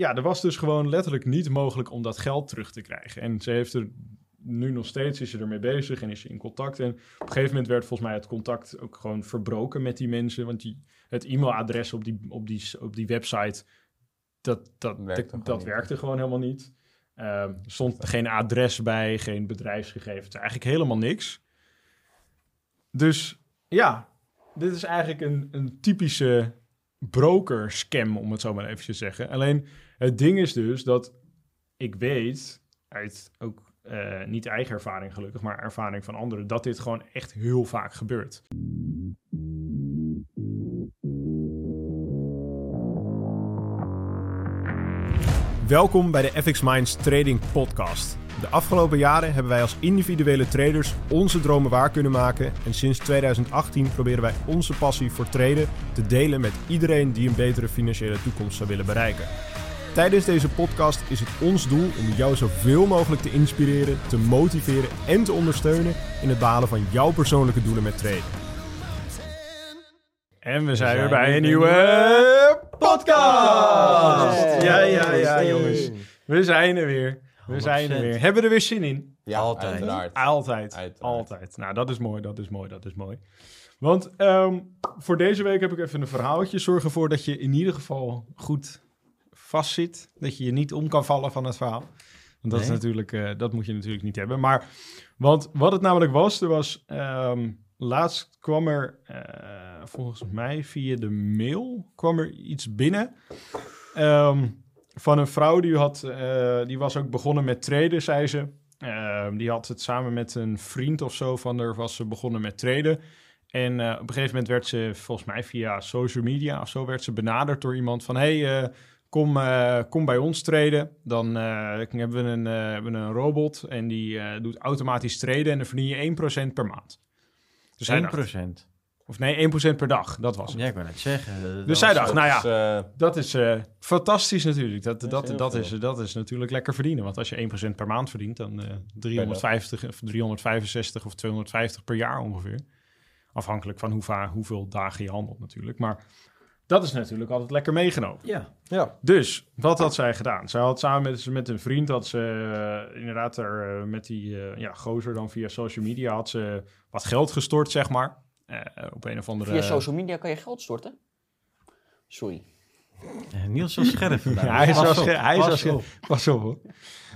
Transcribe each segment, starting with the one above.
ja, er was dus gewoon letterlijk niet mogelijk om dat geld terug te krijgen. En ze heeft er nu nog steeds, is ze ermee bezig en is ze in contact. En op een gegeven moment werd volgens mij het contact ook gewoon verbroken met die mensen. Want die, het e-mailadres op die, op die, op die website, dat, dat, Werkte dat, gewoon dat werkte gewoon helemaal niet. Er stond geen adres bij, geen bedrijfsgegevens, eigenlijk helemaal niks. Dus ja, dit is eigenlijk een, een typische broker scam, om het zo maar even te zeggen. Alleen het ding is dus dat ik weet uit ook eh, niet eigen ervaring gelukkig, maar ervaring van anderen, dat dit gewoon echt heel vaak gebeurt. Welkom bij de FX Minds Trading Podcast. De afgelopen jaren hebben wij als individuele traders onze dromen waar kunnen maken. En sinds 2018 proberen wij onze passie voor traden te delen met iedereen die een betere financiële toekomst zou willen bereiken. Tijdens deze podcast is het ons doel om jou zoveel mogelijk te inspireren, te motiveren en te ondersteunen in het behalen van jouw persoonlijke doelen met traden. En we zijn weer zijn bij weer een bij een nieuwe podcast! Hey. Ja, ja, ja, jongens. We zijn er weer. We zijn er 100%. weer. Hebben we er weer zin in? Ja, Altijd. uiteraard. Altijd. Uiteraard. Altijd. Nou, dat is mooi, dat is mooi, dat is mooi. Want ehm, voor deze week heb ik even een verhaaltje. Zorg ervoor dat je in ieder geval goed vastzit. Dat je je niet om kan vallen van het verhaal. Want dat, is natuurlijk, eh, dat moet je natuurlijk niet hebben. Maar, want wat het namelijk was, er was... ehm, laatst kwam er, eh, volgens mij via de mail, kwam er iets binnen... ehm, van een vrouw die, had, eh, die was ook begonnen met traden, zei ze. Ehm, die had het samen met een vriend of zo van haar was ze begonnen met traden. En op een gegeven moment werd ze, volgens mij via social media of zo, werd ze benaderd door iemand van... hey, kom, eh, kom bij ons traden. Dan eh, hebben, we een, eh, hebben we een robot en die eh, doet automatisch traden en dan verdien je 1% per maand. Dus zij 1%. dacht, of nee, 1% per dag, dat was het. Ja, ik wou net zeggen. dat Dus zij dacht, nou ja, dat is eh, fantastisch natuurlijk. Dat, is dat, is, dat is natuurlijk lekker verdienen. Want als je 1% per maand verdient, dan eh 350 of 365 of 250 per jaar ongeveer. Afhankelijk van hoe va- hoeveel dagen je handelt natuurlijk. Maar dat is natuurlijk altijd lekker meegenomen. Ja. ja. Dus, wat had zij gedaan? Zij had samen met, met een vriend, had ze eh, inderdaad er, eh, met die eh, ja, gozer dan via social media, had ze wat geld gestort, zeg maar. Eh, op een of andere... Via social media kan je geld storten? Sorry. Niels was scherp. Ja, hij is Pas wel op, scherp. Pas op hoor.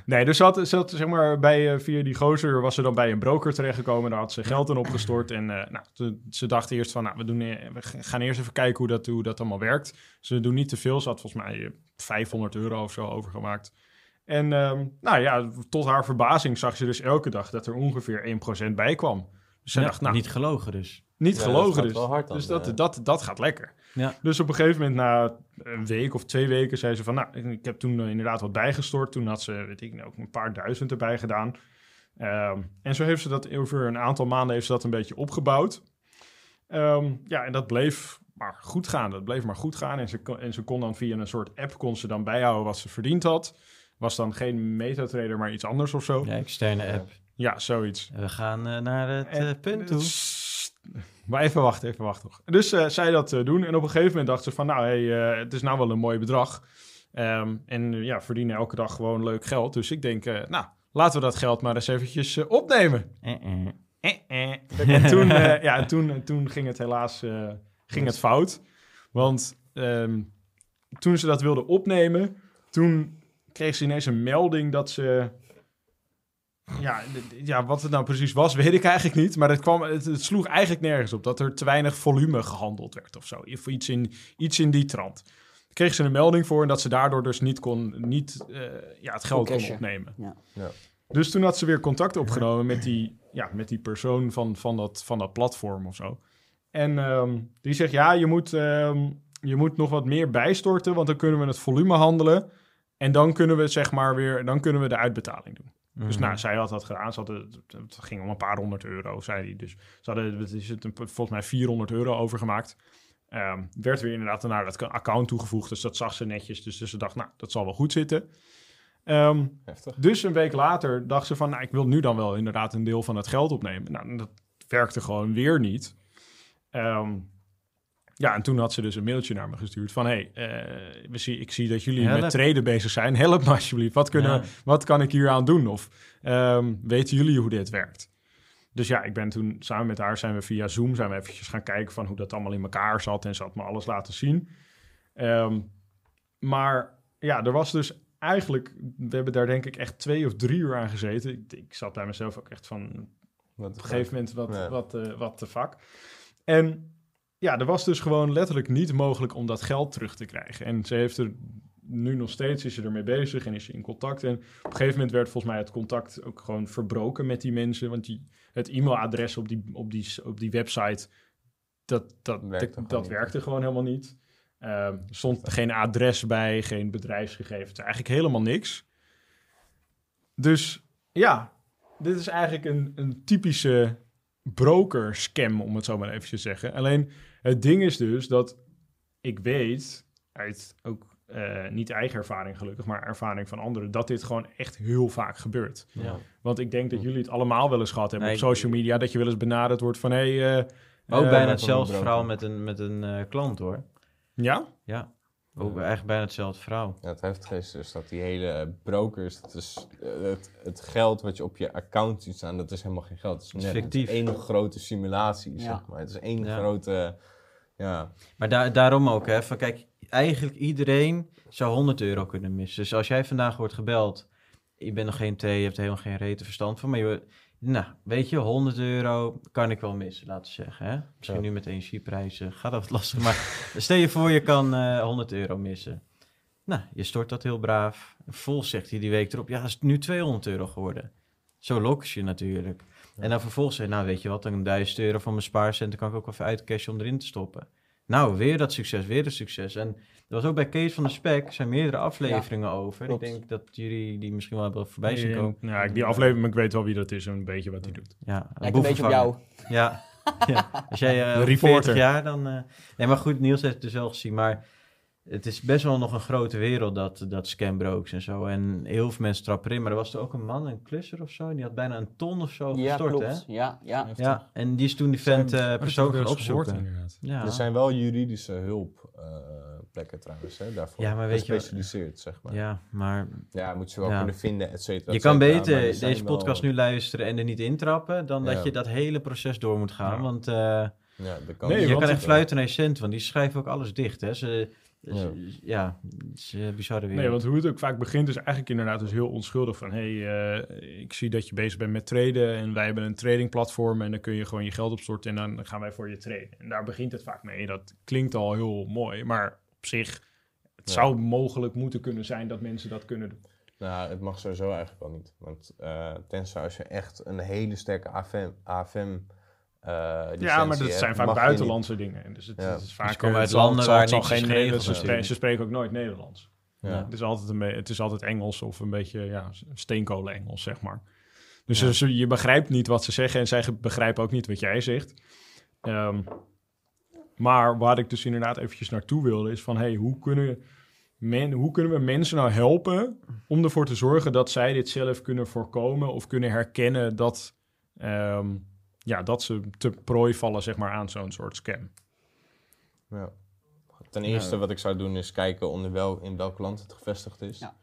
Nee, dus ze had, ze had zeg maar bij, eh, via die gozer was ze dan bij een broker terechtgekomen. Daar had ze geld in opgestort. En eh, nou, ze, dachten eerst van, nou, we, doen, e- we gaan eerst even kijken hoe dat, hoe dat allemaal werkt. Ze doen niet te veel. Ze had volgens mij eh, 500 euro of zo overgemaakt. En ehm, nou ja, tot haar verbazing zag ze dus elke dag dat er ongeveer 1% bij kwam. Ze Ja, dacht, nou, Niet gelogen dus. niet Ja, gelogen dus. wel hard dan, dus dat, dat, dat gaat lekker. Ja. Dus op een gegeven moment, na een week of twee weken, zei ze van... Nou, ik- heb toen eh, inderdaad wat bijgestort. Toen had ze, weet ik, ook een paar duizend erbij gedaan. Ehm, en zo heeft ze dat over een aantal maanden heeft ze dat een beetje opgebouwd. Ehm, ja, en dat bleef maar goed gaan. Dat bleef maar goed gaan. En ze, kon- en ze kon dan via een soort app kon ze dan bijhouden wat ze verdiend had. Was dan geen MetaTrader, maar iets anders of zo. Ja, externe app. Ja, zoiets. We gaan eh, naar het eh, punt toe. Sst. Maar even wachten, even wachten. Dus eh, zij dat doen. En op een gegeven moment dacht ze van... nou, hey, het is nou wel een mooi bedrag. Ehm, en ja, verdienen elke dag gewoon leuk geld. Dus ik denk, eh, nou, laten we dat geld maar eens eventjes opnemen. Eh, eh. Eh, eh. En toen, ja, en toen, en toen ging het helaas eh, ging het fout. Want ehm, toen ze dat wilde opnemen... toen kreeg ze ineens een melding dat ze... Ja, ja, wat het nou precies was, weet ik eigenlijk niet. Maar het, kwam, het, het sloeg eigenlijk nergens op dat er te weinig volume gehandeld werd of zo. Of iets in, iets in die trant. Daar kreeg ze een melding voor en dat ze daardoor dus niet, kon, niet eh, ja, het geld kon opnemen. Ja. Ja. Dus toen had ze weer contact opgenomen met die, ja, met die persoon van, van, dat, van dat platform of zo. En ehm, die zegt, ja, je moet, ehm, je moet nog wat meer bijstorten, want dan kunnen we het volume handelen. En dan kunnen we zeg maar weer, dan kunnen we de uitbetaling doen. Dus Mhm. nou, zij had dat gedaan. Ze hadden, het- ging om een paar honderd euro, zei hij. Dus ze hadden, het is het, volgens mij 400 euro overgemaakt. Ehm, werd weer inderdaad naar dat account toegevoegd, dus dat zag ze netjes. Dus, dus ze dacht, nou, dat zal wel goed zitten. Ehm, dus een week later dacht ze van, nou, ik wil nu dan wel inderdaad een deel van het geld opnemen. Nou, dat werkte gewoon weer niet. Ehm, Ja, en toen had ze dus een mailtje naar me gestuurd van... hé, hey, eh, we zie, ik zie dat jullie Help. met treden bezig zijn. Help me alsjeblieft. Wat, kunnen, Ja. wat kan ik hier aan doen? Of ehm, weten jullie hoe dit werkt? Dus ja, ik ben toen samen met haar zijn we via Zoom... zijn we eventjes gaan kijken van hoe dat allemaal in elkaar zat... en ze had me alles laten zien. Ehm, maar ja, er was dus eigenlijk... we hebben daar denk ik echt twee of drie uur aan gezeten. Ik, ik zat bij mezelf ook echt van Wat op een gegeven moment wat, Ja. wat, eh, wat de fuck. En ja, er was dus gewoon letterlijk niet mogelijk om dat geld terug te krijgen. En ze heeft er nu nog steeds, is ze ermee bezig en is ze in contact. En op een gegeven moment werd volgens mij het contact ook gewoon verbroken met die mensen. Want die, het e-mailadres op die, op die, op die website, dat, dat, Werkte dat, gewoon dat werkte gewoon helemaal niet. Ehm, er stond geen adres bij, geen bedrijfsgegevens, eigenlijk helemaal niks. Dus ja, dit is eigenlijk een, een typische broker scam, om het zo maar even te zeggen. Alleen het ding is dus dat ik weet uit ook eh, niet eigen ervaring gelukkig, maar ervaring van anderen, dat dit gewoon echt heel vaak gebeurt. Ja. Want ik denk dat jullie het allemaal wel eens gehad hebben Nee, op social media, dat je wel eens benaderd wordt van hé. hey, eh, Maar ook eh, bijna hetzelfde verhaal met een, met een eh, klant hoor. Ja? Ja, ook eigenlijk bijna hetzelfde verhaal. Ja, het heftige is dus dat die hele brokers, dat is het, het geld wat je op je account ziet staan, dat is helemaal geen geld. Het is, net, fictief. Het is één grote simulatie, Ja. zeg maar. Het is één Ja. grote, ja, Maar daar daarom ook, hè, van kijk, eigenlijk iedereen zou 100 euro kunnen missen. Dus als jij vandaag wordt gebeld, je bent nog geen thee, je hebt helemaal geen rete verstand van, maar je, nou, weet je, 100 euro kan ik wel missen, laten we zeggen. Hè? Misschien Ja. nu met energieprijzen gaat dat wat lastig, maar stel je voor je kan eh 100 euro missen. Nou, je stort dat heel braaf. Vervolgens zegt hij die week erop, ja, is het nu 200 euro geworden. Zo ze je natuurlijk. En dan vervolgens zeg je, nou weet je wat, dan 1000 euro van mijn spaarcenten kan ik ook even uitcashen om erin te stoppen. Nou, weer dat succes, weer dat succes. En er was ook bij Kees van de Spek, er zijn meerdere afleveringen over. klopt. Ik denk dat jullie die misschien wel hebben voorbij zien Ja, komen. ja, ik- die aflevering, maar ik weet wel wie dat is en een beetje wat hij doet. Ja, Lijkt een beetje op jou. Ja, ja. als jij eh over reporter. 40 jaar dan... eh, Nee, maar goed, Niels heeft het dus wel gezien, maar... Het is best wel nog een grote wereld, dat, dat scambrokes en zo. En heel veel mensen trappen erin. Maar er was er ook een man, een klusser of zo. En die had bijna een ton of zo Ja, gestort, klopt. hè? Ja, ja. Ja, en die is toen die vent eh persoonlijk gaan opzoeken. Ja. Er zijn wel juridische hulpplekken trouwens, hè, daarvoor. Ja, maar weet je wel- Gespecialiseerd, zeg maar. Ja, ja, maar moet je wel Ja. kunnen vinden, et cetera. je kan beter er deze wel- podcast nu luisteren en er niet intrappen... dan Ja. dat je dat hele proces door moet gaan. Ja. Want eh, Ja, dat kan Nee, je kan echt fluiten naar je cent, want die schrijven ook alles dicht, hè. Ze, Ja. ze- ja, het is een bizarre wereld. Nee, want hoe het ook vaak begint is eigenlijk inderdaad dus heel onschuldig van... hé, hey, eh, ik zie dat je bezig bent met traden en wij hebben een tradingplatform... en dan kun je gewoon je geld opstorten en dan gaan wij voor je traden. En daar begint het vaak mee. Dat klinkt al heel mooi, maar op zich... het Ja. zou mogelijk moeten kunnen zijn dat mensen dat kunnen doen. Nou, het mag sowieso eigenlijk wel niet. Want eh, tenzij als je echt een hele sterke AFM... AFM eh, Ja, maar dat hebt, zijn vaak buitenlandse dingen. En Dus het, Ja. het is vaak... komen eh, uit landen waar niks is geen Nederlands- ze, spreken, ze spreken ook nooit Nederlands. Ja. Het is altijd, een, het is altijd Engels of een beetje ja, steenkolen-Engels, zeg maar. Dus Ja. ze- je begrijpt niet wat ze zeggen en zij begrijpen ook niet wat jij zegt. Ehm, maar waar ik dus inderdaad eventjes naartoe wilde is van... Hey, hoe, kunnen men, hoe kunnen we mensen nou helpen om ervoor te zorgen dat zij dit zelf kunnen voorkomen... of kunnen herkennen dat, ehm, ja, dat ze te prooi vallen zeg maar, aan zo'n soort scam. Ja. Ten eerste wat ik zou doen is kijken onder wel, in welk land het gevestigd is. Ja.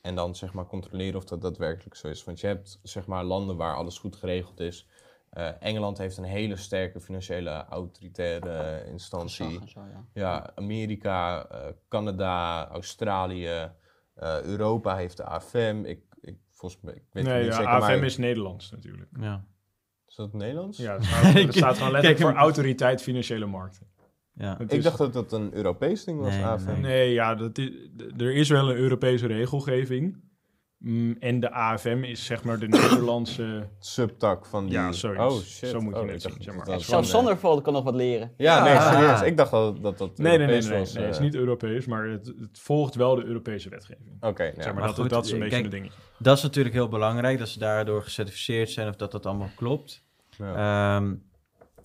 En dan zeg maar controleren of dat daadwerkelijk zo is. Want je hebt zeg maar landen waar alles goed geregeld is. Eh, Engeland heeft een hele sterke financiële autoritaire instantie. Zo, ja. Ja, Amerika, eh, Canada, Australië, eh, Europa heeft de AFM. Ik, ik, volgens mij, ik weet het nee, niet ja, zeker, AFM maar is Nederlands natuurlijk. Ja, is dat Nederlands? Ja, het staat, gewoon letterlijk voor autoriteit financiële markten. ja. Ik is- dacht dat dat een Europees ding was, Nee, AFM. nee. Nee, ja, dat is, er is wel een Europese regelgeving. Mm, en de AFM is zeg maar de Nederlandse... Subtak van die... Ja, zoiets. Oh, shit. Zo moet je Oh, het zien, dacht zeg dat maar. dat Zelfs eh, zonder foto kan nog wat leren. Ja, nee, Ja. serieus. Ik dacht al dat dat Nee, nee, nee, nee, was. nee, het is eh. niet Europees, maar het, het volgt wel de Europese wetgeving. Oké, ja. zeg maar, maar dat, goed, dat is een eh, beetje kijk, een dingetje. Dat is natuurlijk heel belangrijk, dat ze daardoor gecertificeerd zijn of dat dat allemaal klopt. Ja. Ehm,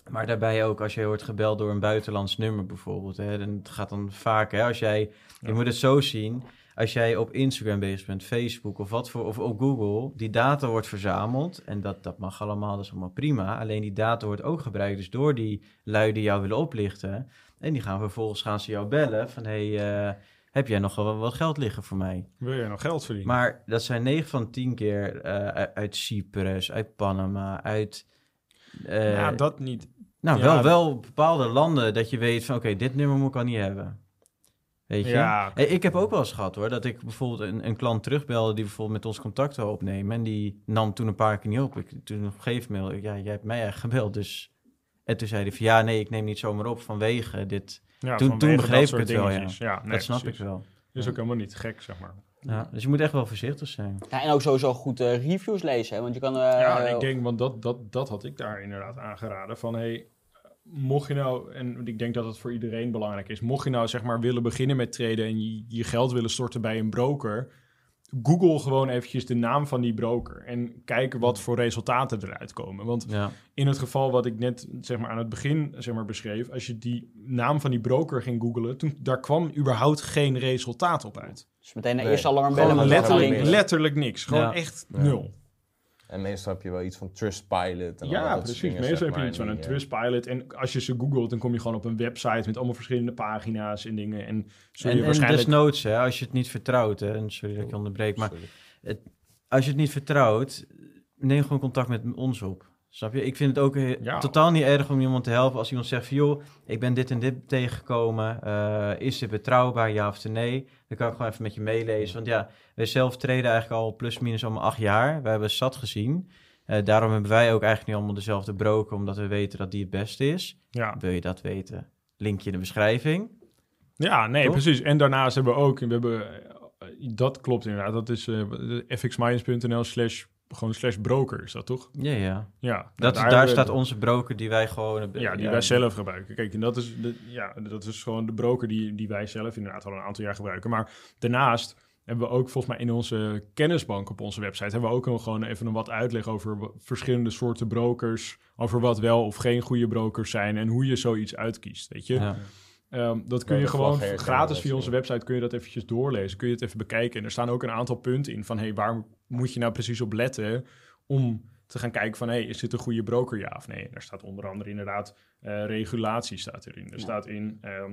maar daarbij ook, als je wordt gebeld door een buitenlands nummer bijvoorbeeld, hè, dan het gaat dan vaak, hè, als jij, je Ja. moet het zo zien, als jij op Instagram bezig bent, Facebook of wat voor, of op Google, die data wordt verzameld en dat, dat mag allemaal, dat is allemaal prima. Alleen die data wordt ook gebruikt, dus door die lui die jou willen oplichten, En die gaan vervolgens gaan ze jou bellen van... hey, eh, heb jij nog wel wat geld liggen voor mij? Wil jij nog geld verdienen? Maar dat zijn 9 van 10 keer eh, uit- uit Cyprus, uit Panama, uit... eh, ja, dat niet. nou, ja, wel, wel bepaalde landen dat je weet van... Oké, dit nummer moet ik al niet hebben. Weet je? Ja, Hey, ik heb ook wel eens gehad hoor, dat ik bijvoorbeeld een, een klant terugbelde... die bijvoorbeeld met ons contact wil opnemen. En die nam toen een paar keer niet op. Ik, toen op een gegeven moment, ja, jij hebt mij eigenlijk gebeld, dus... En toen zei hij van, ja, nee, ik neem niet zomaar op vanwege dit. ja, toen- vanwege toen begreep ik het wel. Ja, nee, dat snap precies. ik wel. Is ook helemaal niet gek, zeg maar. Ja, dus je moet echt wel voorzichtig zijn. Ja, en ook sowieso goed eh, reviews lezen, hè, want je kan... eh, Ja, ik denk, want dat, dat, dat had ik daar inderdaad aangeraden. Van hey, mocht je nou, en ik denk dat het voor iedereen belangrijk is, mocht je nou zeg maar willen beginnen met traden en je, je geld willen storten bij een broker, Google gewoon eventjes de naam van die broker en kijken wat voor resultaten eruit komen. Want Ja, in het geval wat ik net zeg maar, aan het begin zeg maar, beschreef, als je die naam van die broker ging googlen, toen, daar kwam überhaupt geen resultaat op uit. Dus meteen een Nee, eerste alarm bellen. Letterlijk, letterlijk niks. Gewoon Ja. echt nul. En meestal heb je wel iets van Trustpilot. En al Ja, dat precies. soort dingen, Meestal zeg heb je iets van een eh, Trustpilot. En als je ze googelt, dan kom je gewoon op een website met allemaal verschillende pagina's en dingen. En zul je en, en waarschijnlijk... desnoods, hè, als je het niet vertrouwt, hè, en sorry dat ik je onderbreek, maar als je het niet vertrouwt, neem gewoon contact met ons op. Snap je? Ik vind het ook Ja. totaal niet erg om iemand te helpen als iemand zegt van, joh, ik ben dit en dit tegengekomen. Eh, is dit betrouwbaar, ja of nee? Dan kan ik gewoon even met je meelezen. Want ja, wij zelf treden eigenlijk al plus minus allemaal acht jaar. We hebben zat gezien. Eh, daarom hebben wij ook eigenlijk nu allemaal dezelfde broker, omdat we weten dat die het beste is. Ja. Wil je dat weten? Linkje in de beschrijving. ja, nee, Toch? precies. En daarnaast hebben we ook... We hebben, eh, dat klopt inderdaad. Dat is eh fxminds.nl slash... Gewoon slash broker, is dat toch? Ja, ja. Ja. nou, Dat, daar hebben we- staat onze broker die wij gewoon... hebben- Ja, die wij zelf gebruiken. Kijk, en dat is, de, ja, dat is gewoon de broker die, die wij zelf inderdaad al een aantal jaar gebruiken. Maar daarnaast hebben we ook volgens mij in onze kennisbank op onze website... hebben we ook een, gewoon even een wat uitleg over verschillende soorten brokers... over wat wel of geen goede brokers zijn en hoe je zoiets uitkiest, weet je. Ja. Ehm, dat kun Ja, je gewoon gratis via onze website kun je dat eventjes doorlezen. Kun je het even bekijken. En er staan ook een aantal punten in van... hey, waar moet je nou precies op letten om te gaan kijken van... hey, is dit een goede broker, ja of nee? En daar staat onder andere inderdaad eh, regulatie staat erin. Er Ja. staat in ehm,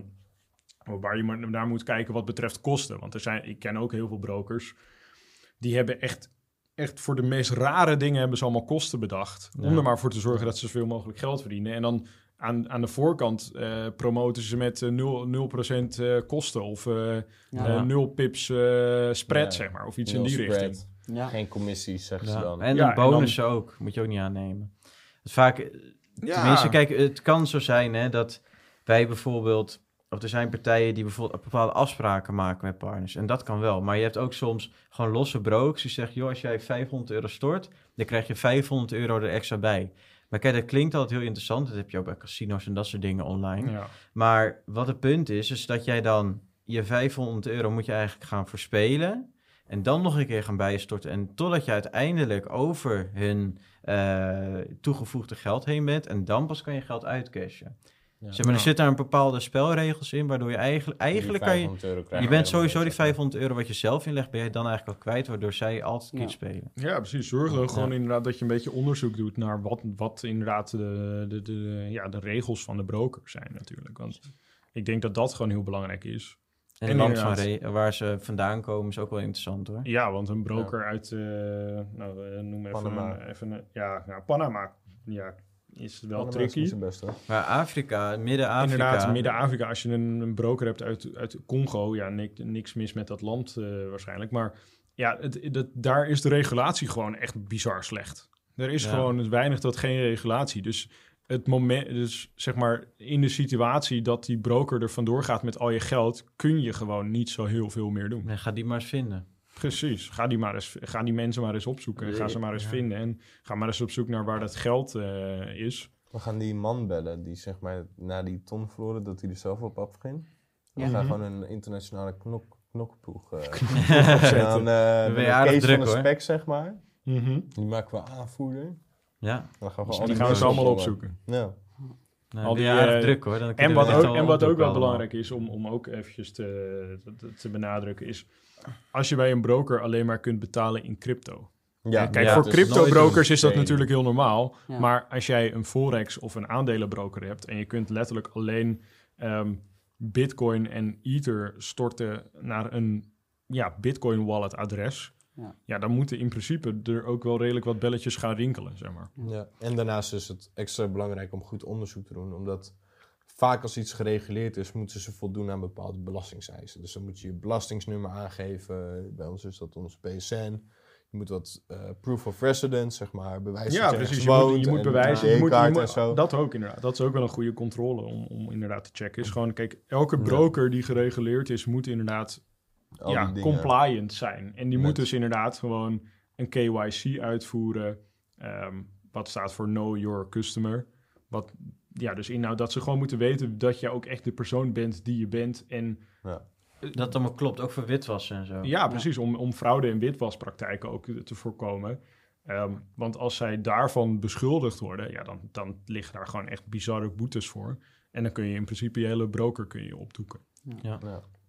waar je maar naar moet kijken wat betreft kosten. Want er zijn, ik ken ook heel veel brokers... die hebben echt... Echt voor de meest rare dingen hebben ze allemaal kosten bedacht. Om er maar voor te zorgen dat ze zoveel mogelijk geld verdienen. En dan aan, aan de voorkant eh, promoten ze met eh, 0, 0% eh, kosten of Ja. eh, 0 pips spread, zeg maar. Of iets in die spread, richting. Ja. Geen commissies, zeggen ze dan. En Ja, een en dan- bonus ook, moet je ook niet aannemen. Dus vaak, tenminste, kijk, het kan zo zijn hè, dat wij bijvoorbeeld, of er zijn partijen die bijvoorbeeld bepaalde afspraken maken met partners. En dat kan wel. Maar je hebt ook soms gewoon losse brokers die zeggen, joh, als jij 500 euro stort, dan krijg je 500 euro er extra bij. Maar kijk, dat klinkt altijd heel interessant. Dat heb je ook bij casino's en dat soort dingen online. Ja. Maar wat het punt is, is dat jij dan je 500 euro moet je eigenlijk gaan verspelen. En dan nog een keer gaan bijstorten. En totdat je uiteindelijk over hun eh, toegevoegde geld heen bent. En dan pas kan je geld uitcashen. Ja. Zeg maar, er zitten daar een bepaalde spelregels in, waardoor je eigenlijk, eigenlijk kan je... 500 euro krijg Je bent sowieso die niks. 500 euro wat je zelf inlegt, ben je dan eigenlijk al kwijt, waardoor zij altijd Ja. kiet spelen. ja, precies. Zorg er Ja. gewoon inderdaad dat je een beetje onderzoek doet naar wat, wat inderdaad de, de, de, ja, de regels van de broker zijn natuurlijk. Want ik denk dat dat gewoon heel belangrijk is. En, land van inderdaad. re- waar ze vandaan komen is ook wel interessant hoor. Ja, want een broker uit, eh, nou, eh, noem even, Panama. Even een, ja, nou, Panama, ja, is wel Panama tricky. zijn best, hoor. Maar Afrika, Midden-Afrika... Inderdaad, Midden-Afrika, als je een, een broker hebt uit, uit Congo, ja, niks, niks mis met dat land eh, waarschijnlijk. Maar ja, het, het, daar is de regulatie gewoon echt bizar slecht. Er is Ja. gewoon weinig tot geen regulatie. Dus het moment, dus zeg maar in de situatie dat die broker er vandoor gaat met al je geld, kun je gewoon niet zo heel veel meer doen. Nee, ga die maar eens vinden. Precies. Ga die, maar eens, ga die mensen maar eens opzoeken. Ga ze maar eens Ja. vinden. En ga maar eens op zoek naar waar dat geld eh, is. We gaan die man bellen die zeg maar na die ton verloren, dat hij er zelf op afging. We Ja. gaan gewoon een internationale knok, knokploeg eh opzetten. en dan eh Kees druk, van de hoor. spek, zeg maar. Mhm. Die maken we aanvoerder. Ja, Dan gaan we Dus al die gaan we ze allemaal opzoeken. Ja. nou, Al die, eh, druk hoor. Dan En kunnen wat, ook, en wat ook wel belangrijk is om, om ook eventjes te, te, te benadrukken is... als je bij een broker alleen maar kunt betalen in crypto. Ja, Kijk, Ja, voor dus crypto-brokers is dat natuurlijk heel normaal. Ja. Maar als jij een forex of een aandelenbroker hebt... en je kunt letterlijk alleen ehm, Bitcoin en Ether storten naar een ja, Bitcoin wallet adres. Ja. Ja. dan moeten in principe er ook wel redelijk wat belletjes gaan rinkelen, zeg maar. Ja. En daarnaast is het extra belangrijk om goed onderzoek te doen, omdat vaak als iets gereguleerd is, moeten ze voldoen aan bepaalde belastingseisen. Dus dan moet je je belastingsnummer aangeven. Bij ons is dat ons PSN. Je moet wat eh, proof of residence, zeg maar, bewijs Ja, dat je precies. Je moet, woont je moet en bewijzen. een Je moet, je ID-kaart moet- en zo. dat ook inderdaad. Dat is ook wel een goede controle om, om inderdaad te checken. Is gewoon, kijk, elke broker die gereguleerd is, moet inderdaad Al ja, die compliant zijn. En die Met- moet dus inderdaad gewoon een KYC uitvoeren. ehm, wat staat voor Know Your Customer. Wat, ja, dus inhoud dat ze gewoon moeten weten dat je ook echt de persoon bent die je bent. En Dat allemaal klopt, ook voor witwassen en zo. ja, precies, om, om fraude en witwaspraktijken ook te voorkomen. Ehm, want als zij daarvan beschuldigd worden, ja, dan, dan liggen daar gewoon echt bizarre boetes voor. En dan kun je in principe je hele broker kun je opdoeken. Ja.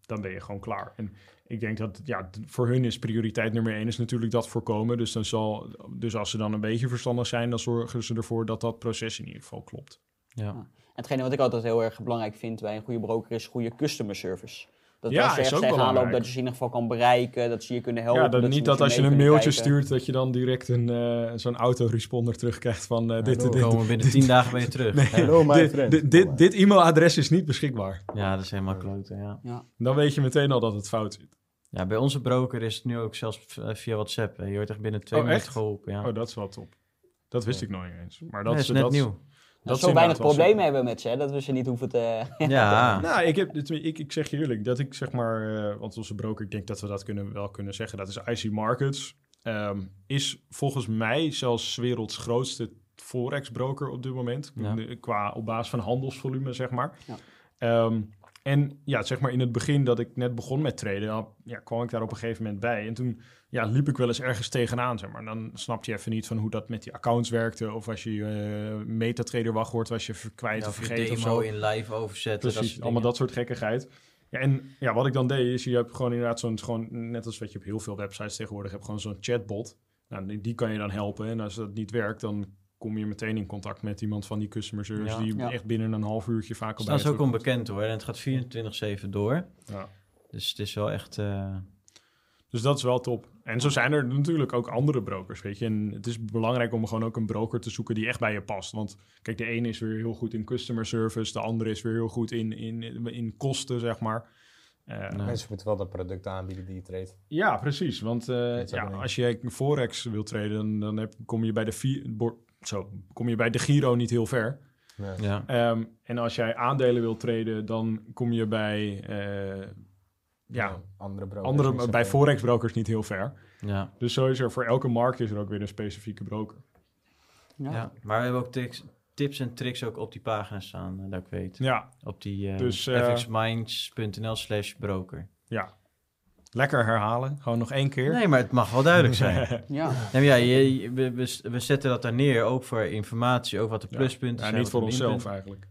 Dan ben je gewoon klaar. En ik denk dat ja, voor hun is prioriteit nummer één is natuurlijk dat voorkomen. Dus, dan zal, dus als ze dan een beetje verstandig zijn, dan zorgen ze ervoor dat dat proces in ieder geval klopt. Ja. En hetgene wat ik altijd heel erg belangrijk vind bij een goede broker is goede customer service. Dat Ja, ergens ook tegenaan loopt, belangrijk. dat je ze in ieder geval kan bereiken, dat ze je kunnen helpen. ja, ze niet dat als je een mailtje kijken. stuurt, dat je dan direct een, eh, zo'n autoresponder terugkrijgt van eh, dit, dit, Komen we binnen tien dagen ben je terug. Nee. Ja. Hello, my dit, friend. dit, dit, dit e-mailadres is niet beschikbaar. Ja, dat is helemaal kloten, ja. Ja. Dan weet je meteen al dat het fout zit. Ja, bij onze broker is het nu ook zelfs eh, via WhatsApp. hè. Je wordt echt binnen twee Oh, minuten echt? geholpen, ja. Oh, dat is wel top. Dat wist ik nog niet eens. Maar dat Nee, is is net dat, nieuw. Dat zo weinig problemen hebben met ze, hè, dat we ze niet hoeven te... Ja, Nou, ik, heb, ik, ik zeg je eerlijk, dat ik zeg maar, eh, want onze broker, ik denk dat we dat kunnen, wel kunnen zeggen, dat is IC Markets, ehm, is volgens mij zelfs 's werelds grootste forex-broker op dit moment, Ja. Qua op basis van handelsvolume, zeg maar. Ja. Ehm, en ja, zeg maar in het begin dat ik net begon met traden, ja, kwam ik daar op een gegeven moment bij. En toen ja, liep ik wel eens ergens tegenaan, zeg maar. Dan snapte je even niet van hoe dat met die accounts werkte, of als je eh metatrader wachtwoord was je kwijt Ja, of vergeten of demo zo. in live overzetten. Precies, allemaal dat soort gekkigheid. Ja, en ja, wat ik dan deed, is je hebt gewoon inderdaad zo'n, gewoon, net als wat je op heel veel websites tegenwoordig hebt, gewoon zo'n chatbot. Nou, die, die kan je dan helpen. En als dat niet werkt, dan kom je meteen in contact met iemand van die customer service, Ja. die Ja. echt binnen een half uurtje vaak al bij ze je ook onbekend hoor. En het gaat 24-7 door. Ja. Dus het is wel echt... eh, Dus dat is wel top. En zo zijn er natuurlijk ook andere brokers, weet je. En het is belangrijk om gewoon ook een broker te zoeken die echt bij je past. Want kijk, de ene is weer heel goed in customer service, de andere is weer heel goed in, in, in kosten, zeg maar. Eh. Mensen moeten wel dat product aanbieden die je treedt. Ja, precies. Want eh, Dat is ja, als je Forex wil traden, dan, dan heb, kom, je bij de vi- bor- zo, kom je bij de Giro niet heel ver. Ja. ja. Ehm, en als jij aandelen wil traden, dan kom je bij, eh, ja, andere brokers. andere, bij. Forex brokers niet heel ver. Ja. Dus zo is er voor elke markt is er ook weer een specifieke broker. Ja. Ja. Maar we hebben ook tips, tips en tricks ook op die pagina staan, eh, dat ik weet. Ja, Op die eh Dus, eh, fxminds.nl slash broker. ja. Lekker herhalen. Gewoon nog één keer. Nee, maar het mag wel duidelijk zijn. Ja. Ja, je, je- we, we, zetten dat daar neer, ook voor informatie, ook wat de Ja. pluspunten Ja, zijn. niet voor onszelf eigenlijk.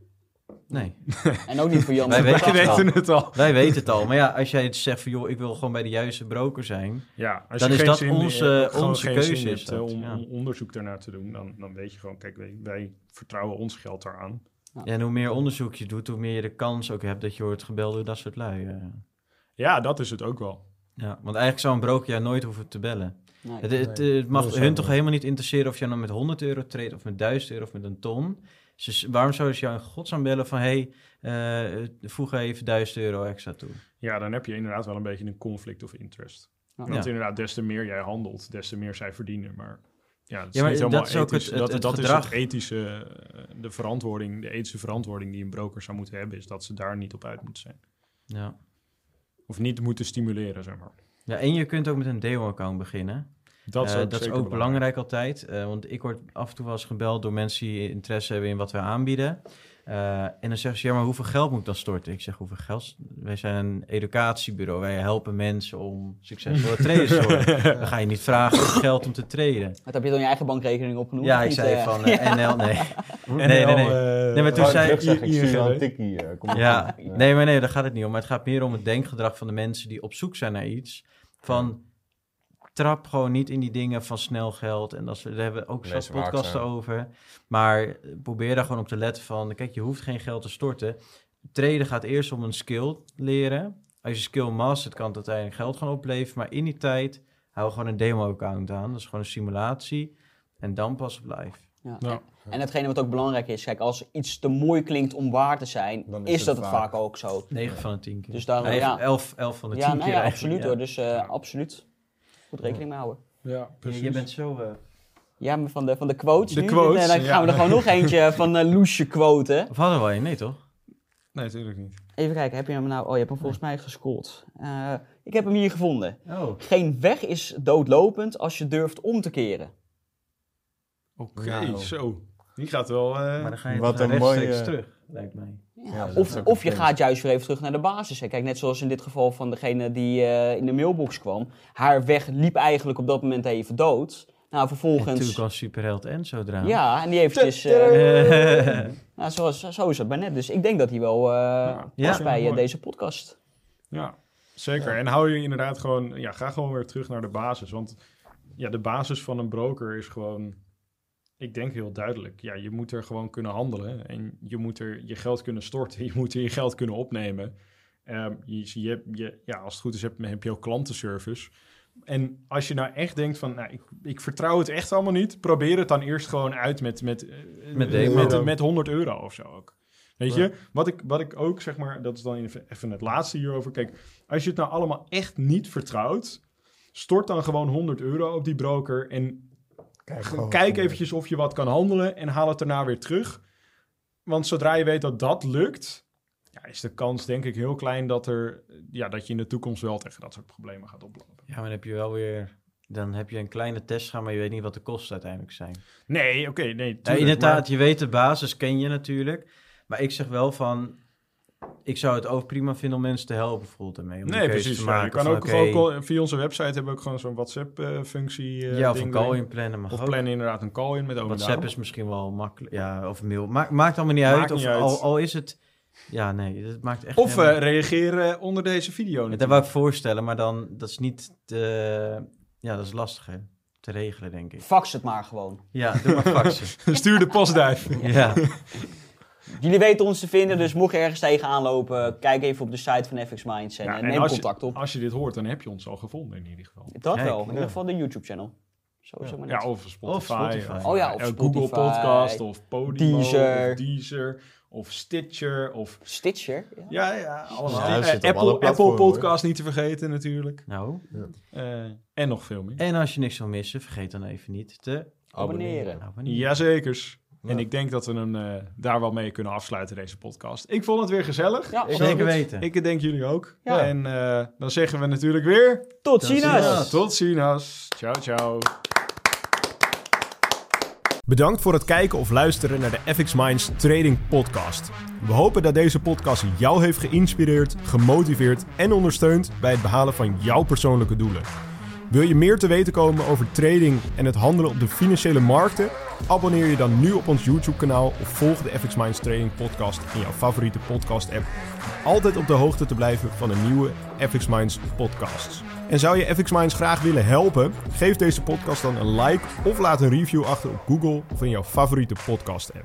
Nee, En ook niet voor Jan. Wij weten- het al. wij weten het al. Maar ja, als jij het zegt van, joh, ik wil gewoon bij de juiste broker zijn. Ja, als Dan je is geen dat zin- onze- eh, onze geen keuze zin is hebt, eh, dat, om, ja. om onderzoek daarnaar te doen, dan, dan weet je gewoon, kijk, wij, wij vertrouwen ons geld daaraan. Ja, en hoe meer onderzoek je doet, hoe meer je de kans ook hebt dat je wordt gebeld door dat soort lui. eh. Ja, dat is het ook wel. Ja, want eigenlijk zou een broker jou nooit hoeven te bellen. Nee. Het, het, Nee, het mag hun toch helemaal niet interesseren of je nou met 100 euro treedt of met 1000 euro of met een ton. Dus waarom zouden ze jou in godsnaam bellen van, hé, hey, eh, voeg even 1000 euro extra toe? Ja, dan heb je inderdaad wel een beetje een conflict of interest. Want Ja. inderdaad, des te meer jij handelt, des te meer zij verdienen. Maar ja, dat is Ja, maar niet helemaal dat is ook ethisch. het- het- dat is het ethische, eh, de verantwoording, de ethische verantwoording die een broker zou moeten hebben, is dat ze daar niet op uit moeten zijn. Ja. Of niet moeten stimuleren, zeg maar. ja, en je kunt ook met een demo-account beginnen. Dat is Eh, ook, dat is ook belangrijk altijd. eh, want ik word af en toe wel eens gebeld door mensen die interesse hebben in wat wij aanbieden. Eh, en dan zeggen ze, ja, maar hoeveel geld moet ik dan storten? Ik zeg, hoeveel geld? Wij zijn een educatiebureau. Wij helpen mensen om succesvolle traders te worden. Dan ga je niet vragen om geld om te traden. Wat heb je dan je eigen bankrekening opgenoemd? Ja, ik niet, zei eh? van eh, NL, nee. En nee, nee. Nee, eh, maar toen zei- ik een tikkie. Ja, nee, maar nee, daar gaat het niet om. Maar het gaat meer om het denkgedrag van de mensen die op zoek zijn naar iets. Van, trap gewoon niet in die dingen van snel geld. En dat daar hebben we ook zat podcasten over. Maar probeer daar gewoon op te letten van, kijk, je hoeft geen geld te storten. traden gaat eerst om een skill leren. Als je skill mastert, kan het uiteindelijk geld gaan opleveren. Maar in die tijd hou gewoon een demo-account aan. Dat is gewoon een simulatie. En dan pas op live. Ja. Ja. En hetgene wat ook belangrijk is, kijk, als iets te mooi klinkt om waar te zijn, Dan is, is het dat het vaak. vaak ook zo. 9 van de 10 keer. Dus daarom, ja. 11, 11 van de 10 Ja, nou keer ja, absoluut ja. hoor. Dus eh, absoluut. Goed rekening mee houden. Ja, precies. je bent zo... eh, Ja, maar van de, van de quotes De nu. quotes, En dan gaan we er gewoon nog eentje van uh, Loesje quoten. Of hadden we al een? Nee, toch? Nee, natuurlijk niet. Even kijken, heb je hem nou... Oh, je hebt hem volgens mij gescrollt. Eh, ik heb hem hier gevonden. Oh. Geen weg is doodlopend als je durft om te keren. Oké, Nou. zo. Die gaat wel... eh, Maar dan ga je Wat een mooie- terug, lijkt mij. Ja, of of je gaat juist weer even terug naar de basis. Hè. Kijk, net zoals in dit geval van degene die eh, in de mailbox kwam. Haar weg liep eigenlijk op dat moment even dood. Nou, En vervolgens... natuurlijk was superheld Enzo eraan. Ja, en die eventjes... eh, Eh, nou, zo, is- zo is het bij net. Dus ik denk dat hij wel eh Ja. past bij deze podcast. Ja, zeker. En hou je inderdaad gewoon, ja, ga gewoon weer terug naar de basis. Want ja, de basis van een broker is gewoon, ik denk heel duidelijk. Ja, je moet er gewoon kunnen handelen en je moet er je geld kunnen storten. Je moet er je geld kunnen opnemen. Ehm, je, je, je, ja, als het goed is, heb, heb je ook klantenservice. En als je nou echt denkt van, nou, ik, ik vertrouw het echt allemaal niet, probeer het dan eerst gewoon uit met, met, eh, Met met, demo. met, met 100 euro of zo ook. Weet je, wat ik, wat ik ook zeg maar, dat is dan even even het laatste hierover. Kijk, als je het nou allemaal echt niet vertrouwt, stort dan gewoon 100 euro op die broker en Kijk, gewoon Kijk eventjes of je wat kan handelen en haal het daarna weer terug. Want zodra je weet dat dat lukt, ja, is de kans denk ik heel klein dat, er, ja, dat je in de toekomst wel tegen dat soort problemen gaat oplopen. ja, maar dan heb je wel weer... Dan heb je een kleine test gaan, maar je weet niet wat de kosten uiteindelijk zijn. Nee, oké, nee. Ja, inderdaad, maar- je weet de basis, ken je natuurlijk. Maar ik zeg wel van... Ik zou het ook prima vinden om mensen te helpen bijvoorbeeld ermee. Om Nee, precies. te ja, maken je kan van, ook via onze website hebben we ook gewoon zo'n WhatsApp-functie. ja, of een call inplannen mag Of ook. plannen inderdaad een call in met Owen WhatsApp is misschien wel makkelijk. Ja, of mail. Maakt, maakt allemaal niet Maakt uit. niet of uit. Al, al is het... Ja, nee, het maakt echt Of helemaal- eh, reageren onder deze video. Dat wou ik voorstellen, maar dan... Dat is niet... te- ja, dat is lastiger te regelen, denk ik. Fax het maar gewoon. Ja, doe maar faxen. Stuur de postduif. ja. Jullie weten ons te vinden, dus mocht je ergens tegenaan lopen, kijk even op de site van FX Minds en, Ja, eh, en neem als je- contact op. Als je dit hoort, dan heb je ons al gevonden in ieder geval. Dat Kijk, wel, in ja. ieder geval de YouTube-channel. Zo Ja, net. of Spotify. Spotify. Oh ja, of eh, Google Spotify, Podcast of Podimo Deezer. of Deezer of Stitcher of... Stitcher. Ja. Ja, ja, allemaal. Ja, Eh, Apple, alle Apple platformen, hoor. Podcast niet te vergeten natuurlijk. Nou, Eh, en nog veel meer. en als je niks wil missen, vergeet dan even niet te Abonneren. abonneren. Jazekers. En ik denk dat we hem eh, daar wel mee kunnen afsluiten, deze podcast. Ik vond het weer gezellig. Ja, Zeker absoluut. weten. Ik denk jullie ook. Ja. En eh, dan zeggen we natuurlijk weer... Tot ziens. Tot ziens. Ciao, ciao. Bedankt voor het kijken of luisteren naar de FX Minds Trading Podcast. We hopen dat deze podcast jou heeft geïnspireerd, gemotiveerd en ondersteund bij het behalen van jouw persoonlijke doelen. Wil je meer te weten komen over trading en het handelen op de financiële markten? Abonneer je dan nu op ons YouTube-kanaal of volg de FX Minds Trading Podcast in jouw favoriete podcast-app. Altijd op de hoogte te blijven van de nieuwe FX Minds podcasts. En zou je FX Minds graag willen helpen? Geef deze podcast dan een like of laat een review achter op Google of in jouw favoriete podcast-app.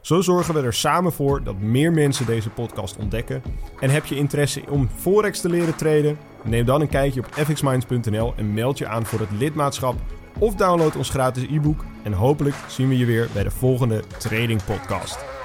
Zo zorgen we er samen voor dat meer mensen deze podcast ontdekken. En heb je interesse om Forex te leren traden? Neem dan een kijkje op fxminds.nl en meld je aan voor het lidmaatschap. Of download ons gratis e-book. En hopelijk zien we je weer bij de volgende Trading Podcast.